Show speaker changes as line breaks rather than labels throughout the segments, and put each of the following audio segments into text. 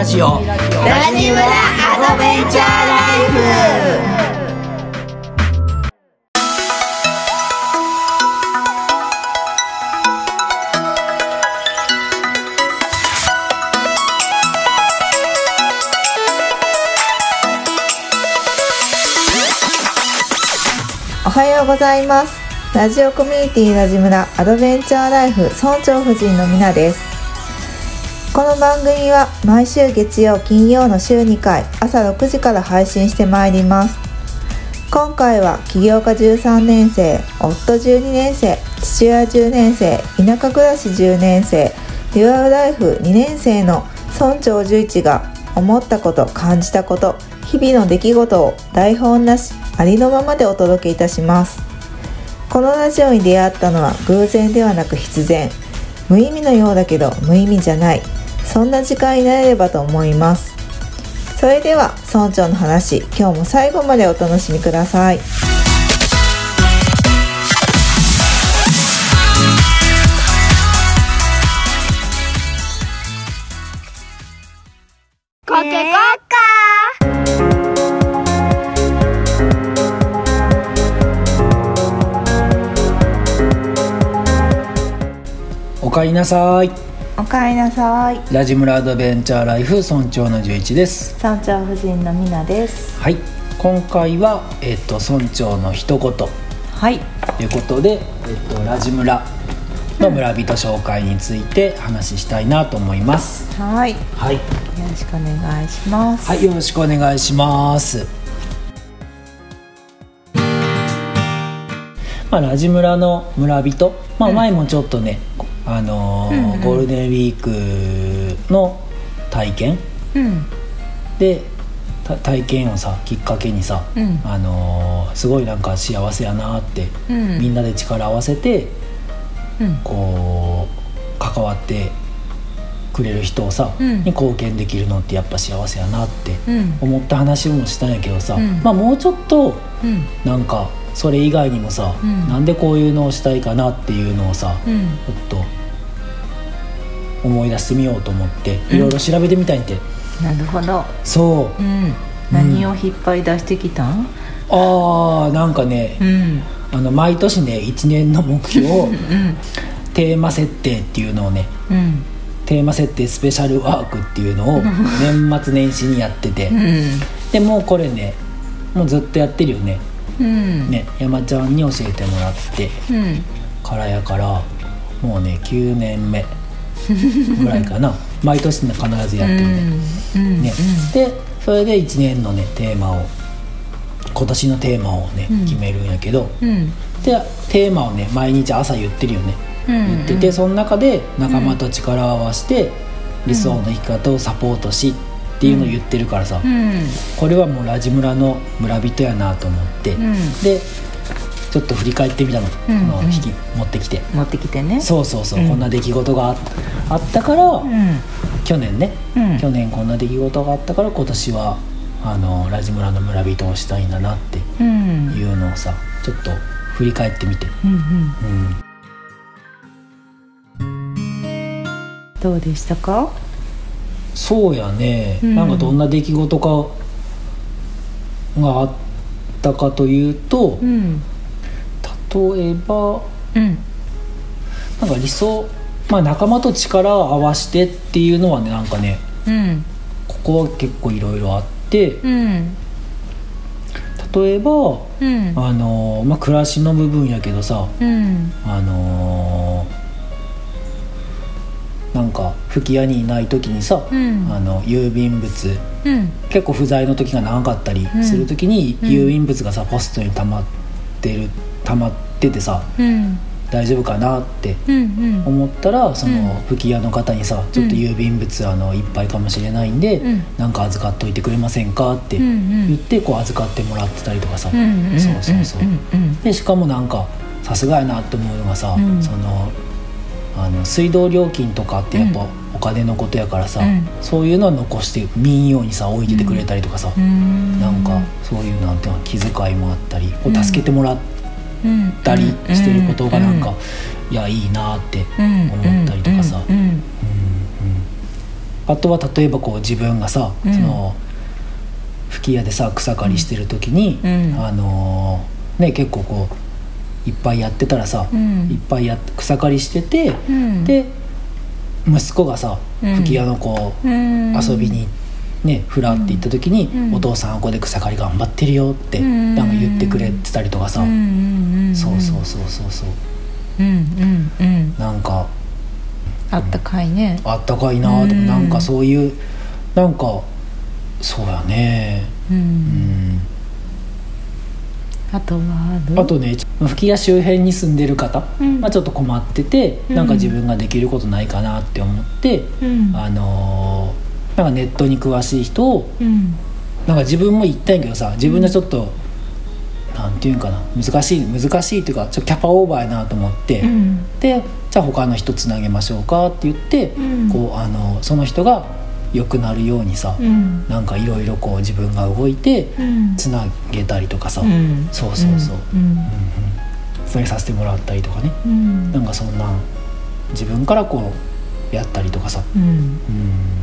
ラジオ。
ラジムラアドベンチャーライフ
おはようございますラジオコミュニティラジムラアドベンチャーライフ村長夫人のみなですこの番組は毎週月曜金曜の週2回朝6時から配信してまいります。今回は起業家13年生夫12年生父親10年生田舎暮らし10年生デュアルライフ2年生の村長11が思ったこと感じたこと日々の出来事を台本なしありのままでお届けいたします。このラジオに出会ったのは偶然ではなく必然。無意味のようだけど無意味じゃない。そんな時間になれればと思います。それでは村長の話今日も最後までお楽しみください。
コケコッカ
おかえりなさい
おかえりなさい。
ラジムラアドベンチャーライフ村長の11です。
村長夫人のみなです。
はい。今回はえっと村長の一言。と
はい。
いうことでえっとラジムラの村人紹介について話したいなと思います。
はい。よ
はい。
ろしくお願いします。
はいよろしくお願いします。まあラジムラの村人。まあ前もちょっとね、あのー
うんうん。
ゴールデンウィークの体験？
うん。
でた体験をさきっかけにさ、
うん。
あのーすごいなんか幸せやなって、
うん。
みんなで力を合わせて
うん。
こう関わってくれる人をさ、
うん。
に貢献できるのってやっぱ幸せやなって
うん。
思った話もしたんやけどさ、
うん。
まあもうちょっと
うん。
なんかそれ以外にもさ、
うん。
なんでこういうのをしたいかなっていうのをさ、
うん。
ちょっと思い出してみようと思って
うん。
いろいろ調べてみたいんで、
なるほど。
そう。
うん。何を引っ張り出してきたん？
あーなんかね、
うん。
あの毎年ね1年の目標を
うん。
テーマ設定っていうのをね
うん。
テーマ設定スペシャルワークっていうのを年末年始にやってて、
うん。
でもうこれねもうずっとやってるよね。
うん。
ね山ちゃんに教えてもらって。
うん。
からやからもうね9年目ぐらいかな。毎年ね必ずやってるね、
うん
ね。でそれで1年のねテーマを今年のテーマをね、
うん。
決めるんやけど。
うん。
でテーマをね毎日朝言ってるよね、
うん
言っててその中で仲間と力を合わせて理想の生き方をサポートしっていうのを言ってるからさ、
うん。
これはもうラジ村の村人やなと思って、
うん。
でちょっと振り返ってみたの,、
うん
あの引き持ってきて。
持ってきてね。
そうそうそう、
うん。
こんな出来事がああったから、
うん。
去年ね、
うん。
去年こんな出来事があったから今年はあのラジ村の村人をしたいんだなって
うん。
いうのをさちょっと振り返ってみて、
うん、どうでしたか？
そうやね、
うん。
なんかどんな出来事かがあったかというと、
うん
例えば
うん。
なんか理想まあ仲間と力を合わせてっていうのはねなんかね
うん。
ここは結構いろいろあって
うん。
例えば
うん。
あのーまあ暮らしの部分やけどさ
うん。
あのーなんか吹き矢にいない時にさ、
うん。
あの郵便物
うん。
結構不在の時が長かったりする時に、
うん。
郵便物がさポストに溜まってる溜まっててさ
うん。
大丈夫かなって
うん
思ったらその
うん。
吹き矢の方にさ「ちょっと郵便物あのいっぱいかもしれないんで、
うん。
なんか預かっといてくれませんか?」って
うんうん。
言ってこう預かってもらってたりとかさ、
うんうん
そうそうそう、
うんうん
でしかもなんかさすがやなって思うのがさ、
うん。
そのあの水道料金とかってやっぱ
うん。
お金のことやからさ、
うん。
そういうのは残して民謡にさ置いててくれたりとかさ、
うん。
なんかそういうなんていうの気遣いもあったりこう助けてもらたりしてることがなんか、
うん
いやいいなって
うん
思ったりとかさ。
うん
あとは例えばこう自分がさ、
うん。
その吹き矢でさ草刈りしてる時に、
うん。
あのーね結構こういっぱいやってたらさ、
うん。
いっぱいやっ草刈りしてて、
うん。
で息子がさ
うん。
吹き矢のこう、
うん。
遊びにねふらって行った時に、
うん。
お父さんここで草刈り頑張ってるよ」って、
うん。
なんか言ってくれてたりとかさ、
うん
そうそうそうそうそう。
うんうんうん。
なんか
あったかいね。
あったかいなと、
うん。
なんかそういうなんかそうやね。
う
うん。ん
あとはあ
とね吹き矢周辺に住んでる方、
うん。
まあ、ちょっと困ってて、
うん。
なんか自分ができることないかなって思って、
うん。
あのーなんかネットに詳しい人を
うん。
なんか自分も言ったんやけどさ自分でちょっと、なんていうんかな難しい難しいっていうかちょっとキャパオーバーやなと思って、
うん。
でじゃあ他の人つなげましょうかって言って、
うん。
こうあのその人が良くなるようにさ、
うん。
なんかいろいろこう自分が動いて
うん。
つなげたりとかさ、
うん。
そうそうそう、
うん。
うん。うんそれさせてもらったりとかね。
うん。
なんかそんな自分からこうやったりとかさ、
うん
うん。うん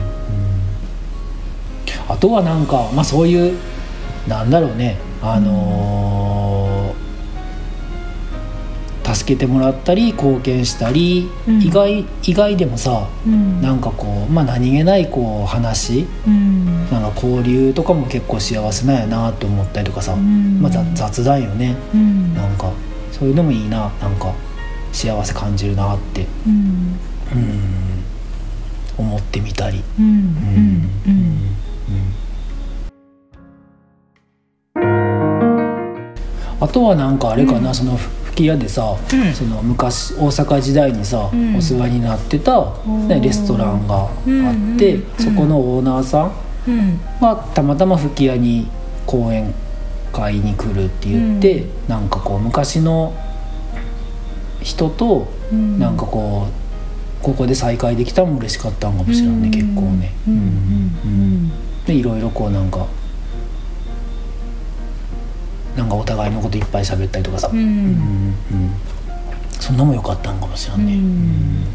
あとはなんか、まあ、そういうなんだろうねあのー助けてもらったり貢献したり、
うん。
意外意外でもさ
うん。
なんかこう、まあ、何気ないこう話
うん。
なんか交流とかも結構幸せなんやなと思ったりとかさ、
うん。
まあ、雑雑談よね。
うん。
なんかそういうのもいいななんか幸せ感じるなって。
うん。
うん。思ってみたり。
うん。うん。
うんあとはなんかあれかな、
うん。
その吹き矢でさ、
うん。
その昔大阪時代にさ、
うん。
お世話になってた、ね、
ー。
レストランがあって、そこのオーナーさん
うん。
がたまたま吹き矢に講演会に来るって言って、
う
なんかこう昔の人と
うん。
なんかこうここで再会できたのも嬉しかったんかもしれんね、結構ね。
うん。うん。
うんでいろいろこうなんかなんかお互いのこといっぱい喋ったりとかさ、
うん。
うんうんそんなもよかったんかもしれんね、
うん。
うん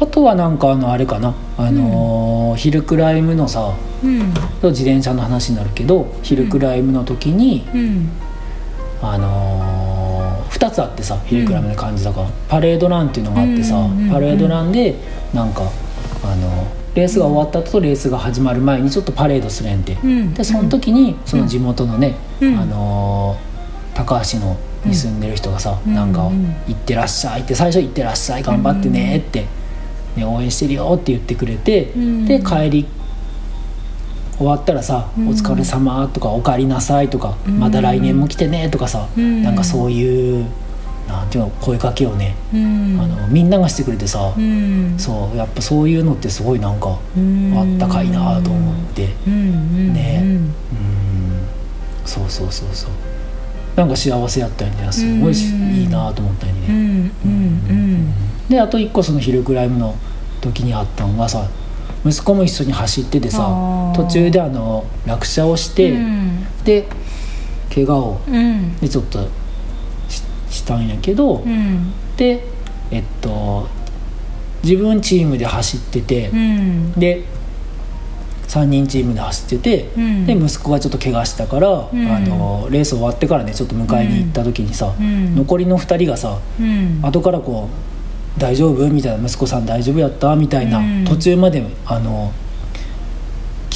あとはなんかあのあれかな。あのーヒルクライムのさ
うん。
自転車の話になるけどヒルクライムの時に、
うん。
あのー、2つあってさヒルクライムの感じだから、パレードランっていうのがあってさ、パレードランでなんかあのレースが終わった後とレースが始まる前にちょっとパレードするんて、
うん。
でその時にその地元のね、
うん。
あのー高橋のに住んでる人がさ、
うん。
なんか
うん「
行ってらっしゃい」って最初「行ってらっしゃい頑張ってね」って、ね、応援してるよって言ってくれて、
うん。
で帰り終わったらさ「
うん。
お疲れ様とか「おかえりなさい」とか「
うん。
また来年も来てね」とかさ、
うん。
なんかそういうなんていうの声かけをね、
うん。
あのみんながしてくれてさ、
うん。
そうやっぱそういうのってすごいなんか
うん。
あったかいなと思って。ね
うん
うんそうそうそうそう。なんか幸せやったよねすごいいいなと思ったよね、であと一個そのヒルクライムの時にあったのがさ息子も一緒に走っててさ途中であの落車をし
う
て、
ん。
で怪我を
うん。
でちょっとたんやけど、
うん。
でえっと自分チームで走ってて、
うん。
で3人チームで走ってて、
うん。
で息子がちょっと怪我したから、
ん。
あのレース終わってからねちょっと迎えに行った時にさ、
うん。
残りの2人がさ
うん。
後からこう「大丈夫?」みたいな「息子さん大丈夫やった?」みたいな、
うん。
途中まであの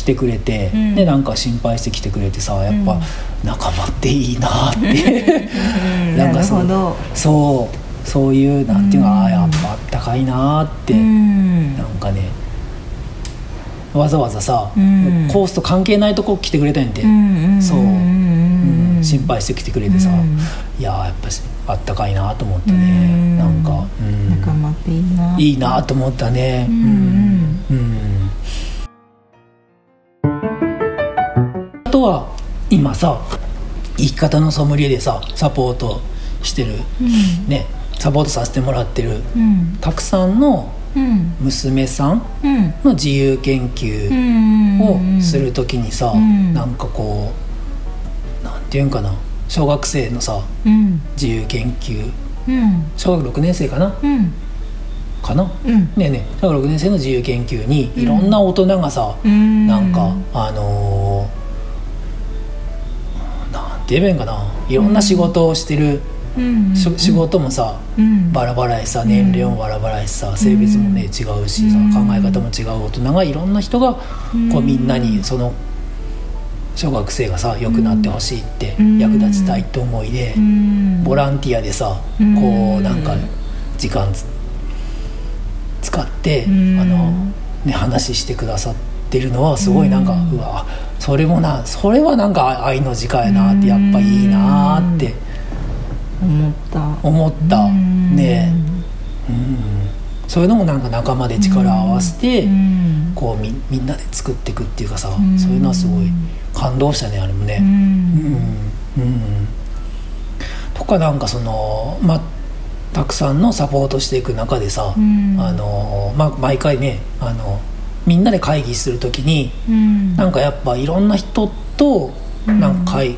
来てくれて、
うん。
でなんか心配して来てくれてさやっぱ、
うん
仲間っていいなって。
うん。
な
なんる
かそう
ほど。
そうそういうなんていうの、
うん。
ああやっぱあったかいなって、
うん。
なんかねわざわざさ、
うん。
コースと関係ないとこ来てくれたんやて、
うん
そう、
うん
うん心配して来てくれてさ、
うん。
いやーやっぱしあったかいなと思ったね、
うん。
なんか、うん。
仲間っていいない
いなと思ったね。
うん
うんは今さ生き方のソムリエでさサポートしてる
うん。
ねサポートさせてもらってる
うん。
たくさんの
うん。
娘さん
うん。
の自由研究
うん。
をする時にさ、
うん。
なんかこうなんていうんかな小学生のさ
うん。
自由研究。
うん。
小学6年生かな？
うん。
かな、
うん。
ねえねえだから6年生の自由研究にいろんな大人がさ、
うん。
なんかあのーて言えばいいんかな。いろんな仕事をしてる、
うん。
し仕事もさ
うん。
バラバラやしさ年齢もバラバラやしさ性別もね違うしさ
うん。
考え方も違う大人がいろんな人がこうみんなにその小学生がさ良くなってほしいって
うん。
役立ちたいって思いで
うん。
ボランティアでさ
うん。
こうなんか時間つ使ってあ
うん。
の、ね、話してくださってるのはすごいなんか
うん。
うわそれもなそれはなんか愛の時間やなってやっぱいいなって。
思った。
思った。
うん。
ね。うん。そういうのもなんか仲間で力を合わせて
うん。
こうみみんなで作っていくっていうかさ
ん。
そういうのはすごい感動したねあれもね。
うん。
とかなんかそのまあたくさんのサポートしていく中でさ、
うん。
あのまあ、毎回ねあのみんなで会議する時に
うん。
なんかやっぱいろんな人と
うん。
なんか会、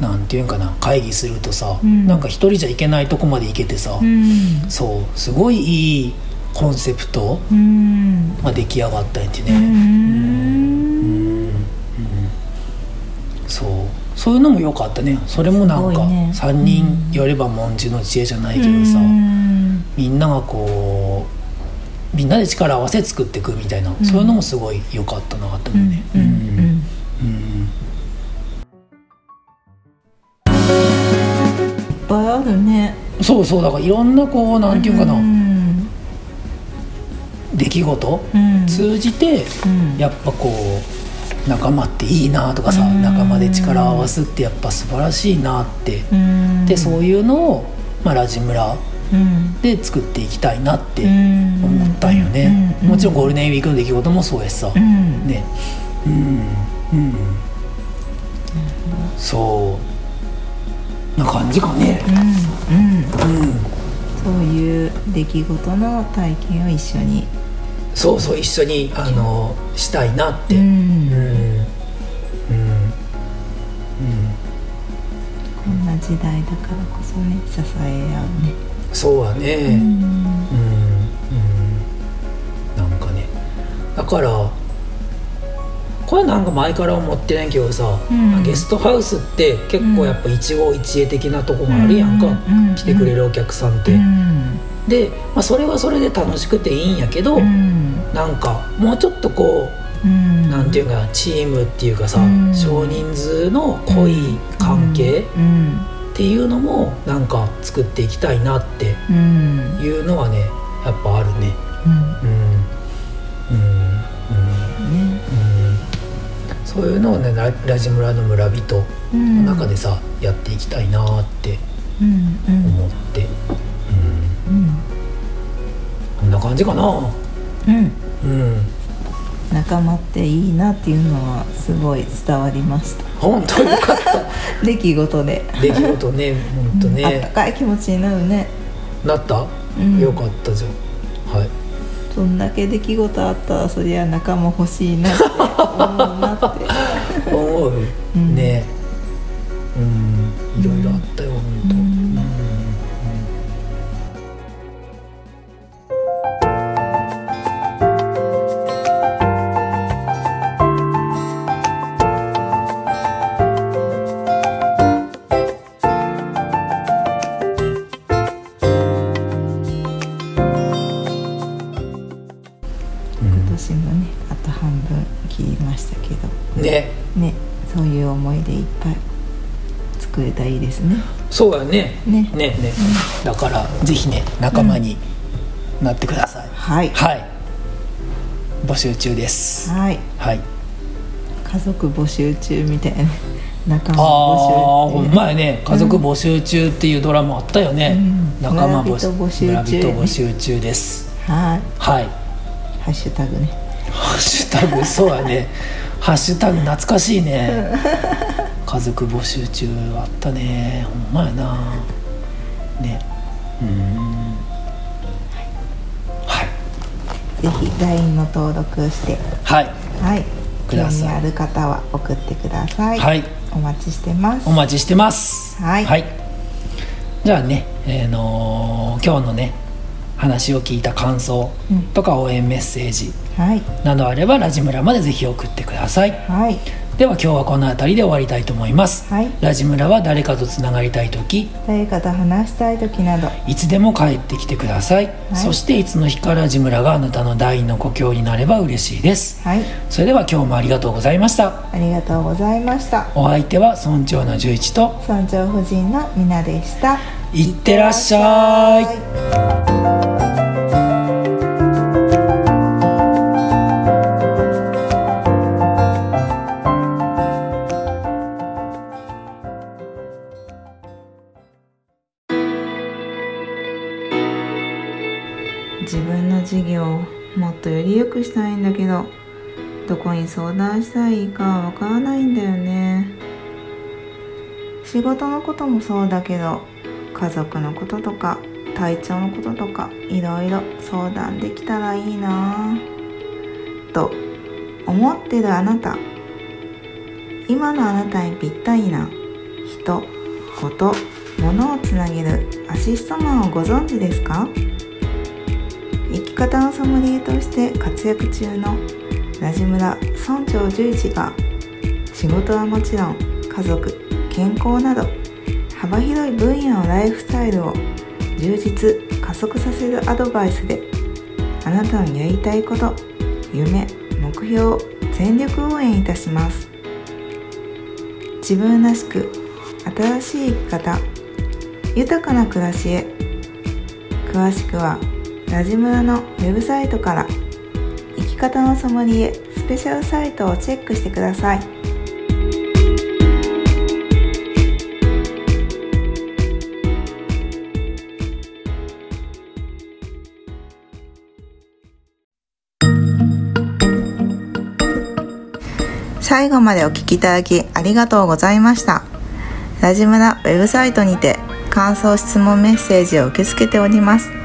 なんていうんかな会議するとさ、
うん。
なんか一人じゃいけないとこまで行けてさ、
うん。
そうすごいいいコンセプト
うん。
が出来上がったんてね。
うん。
うん。そう。そういうのも良かったね。それもなんか
すごいね。
3人やれば文殊の知恵じゃないけどさ、
うん。
みんながこうみんなで力を合わせ作っていくみたいな、
ん。
そういうのもすごい良かったなと思うね。
いっぱいあるね。
うんそうそうだからいろんなこうなんていうかな、
うん
出来事、
うん。
通じて
うん。
やっぱこう仲間っていいなとかさ、
うん。
仲間で力を合わすってやっぱ素晴らしいなって、
うん。
でそういうのを、まあ、ラジ村
うん
で作っていきたいなって
うん。
思ったんよね、
うん。
もちろんゴールデンウィークの出来事もそうやしさ、
うん。
ね。うん。うん。そう。な感じかね。
うん。うん。
うん。
そういう出来事の体験を一緒に。
そうそう一緒にあのしたいなって。
う
うん。
ん。
うん。
こんな時代だからこそね支え合うね
そうはね、
うん。
うん。うん。なんかね。だからこれなんか前から思ってないけどさ、
うん。
ゲストハウスって結構やっぱ一期一会的なとこがあるやんか、
うん。
来てくれるお客さんって、
うん。
で、まあ、それはそれで楽しくていいんやけど、
うん。
なんかもうちょっとこう
うん。
なんていうかチームっていうかさ、
うん。
少人数の濃い関係
うん
っていうのもなんか作っていきたいなって
うん。
いうのはねやっぱあるね。
うん。
うん。うん。うん。
ね。
うん。そういうのをねララジ村の村人
うん。
の中でさ、やっていきたいなって思って、うん、
うん。
こんな感じかな。
うん。
うん
仲間っていいなっていうのはすごい伝わりました。
本当よかった。
出来事で。
出来事ね本当
あった
ね、
かい気持ちになるね。
なった、
うん。
よかったじゃん。はい。
そんだけ出来事あったらそりゃ仲間欲しいなって思うなって。
思う、
うん。
ね。うん。いろいろあったよ本当、
うんですね。
そうやね。
ね。
ねね、だからぜひね仲間になってください、
はい。
はい。募集中です。
はい。
はい。
家族募集中みたいな。仲間
ああ
募集
ほんまやね。家族募集中っていうドラマあったよね、
うん。
仲間募集
村人募集中。
村人募集中です。
はい。
はい。
ハッシュタグね。
ハッシュタグそうやね。ハッシュタグ懐かしいね 家族募集中あったね。ほんまやな。ね。うーん。はい。
ぜひ LINE の登録して。
はい。
はい。興
ください。
味ある方は送ってください、
はい。
お待ちしてます。
お待ちしてます。
はい。
じゃあね、えーのー今日のね話を聞いた感想
うん。
とか応援メッセージ
はい。
などあればラジムラまでぜひ送ってください。
はい
では今日はこの辺りで終わりたいと思います、
はい。
ラジムラは誰かとつながりたい時
誰かと話したい時など。
いつでも帰ってきてください、そしていつの日からラジムラがあなたの第二の故郷になれば嬉しいです。
はい。
それでは今日もありがとうございました。
ありがとうございました。
お相手は村長の十一と。
村長夫人のみなでした。
いってらっしゃい
事業をもっとより良くしたいんだけどどこに相談したらいいかわからないんだよね。仕事のこともそうだけど家族のこととか体調のこととかいろいろ相談できたらいいな。ぁと思ってるあなた。今のあなたにぴったりな人こと物をつなげるアシストマンをご存知ですか？生き方のソムリエとして活躍中のラジムラ村長十一が仕事はもちろん家族健康など幅広い分野のライフスタイルを充実加速させるアドバイスであなたのやりたいこと夢目標を全力応援いたします。自分らしく新しい生き方豊かな暮らしへ詳しくはラジムラのウェブサイトから生き方のソムリエスペシャルサイトをチェックしてください。最後までお聞きいただきありがとうございました。ラジムラウェブサイトにて感想質問メッセージを受け付けております。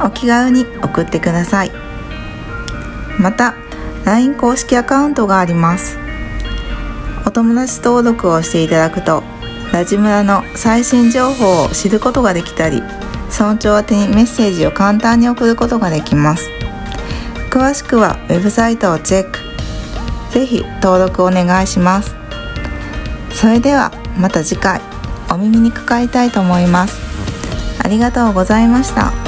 お気軽に送ってください。また LINE 公式アカウントがあります。お友達登録をしていただくとラジムラの最新情報を知ることができたり村長宛てにメッセージを簡単に送ることができます。詳しくはウェブサイトをチェック。ぜひ登録お願いします。それではまた次回お耳にかかりたいと思います。ありがとうございました。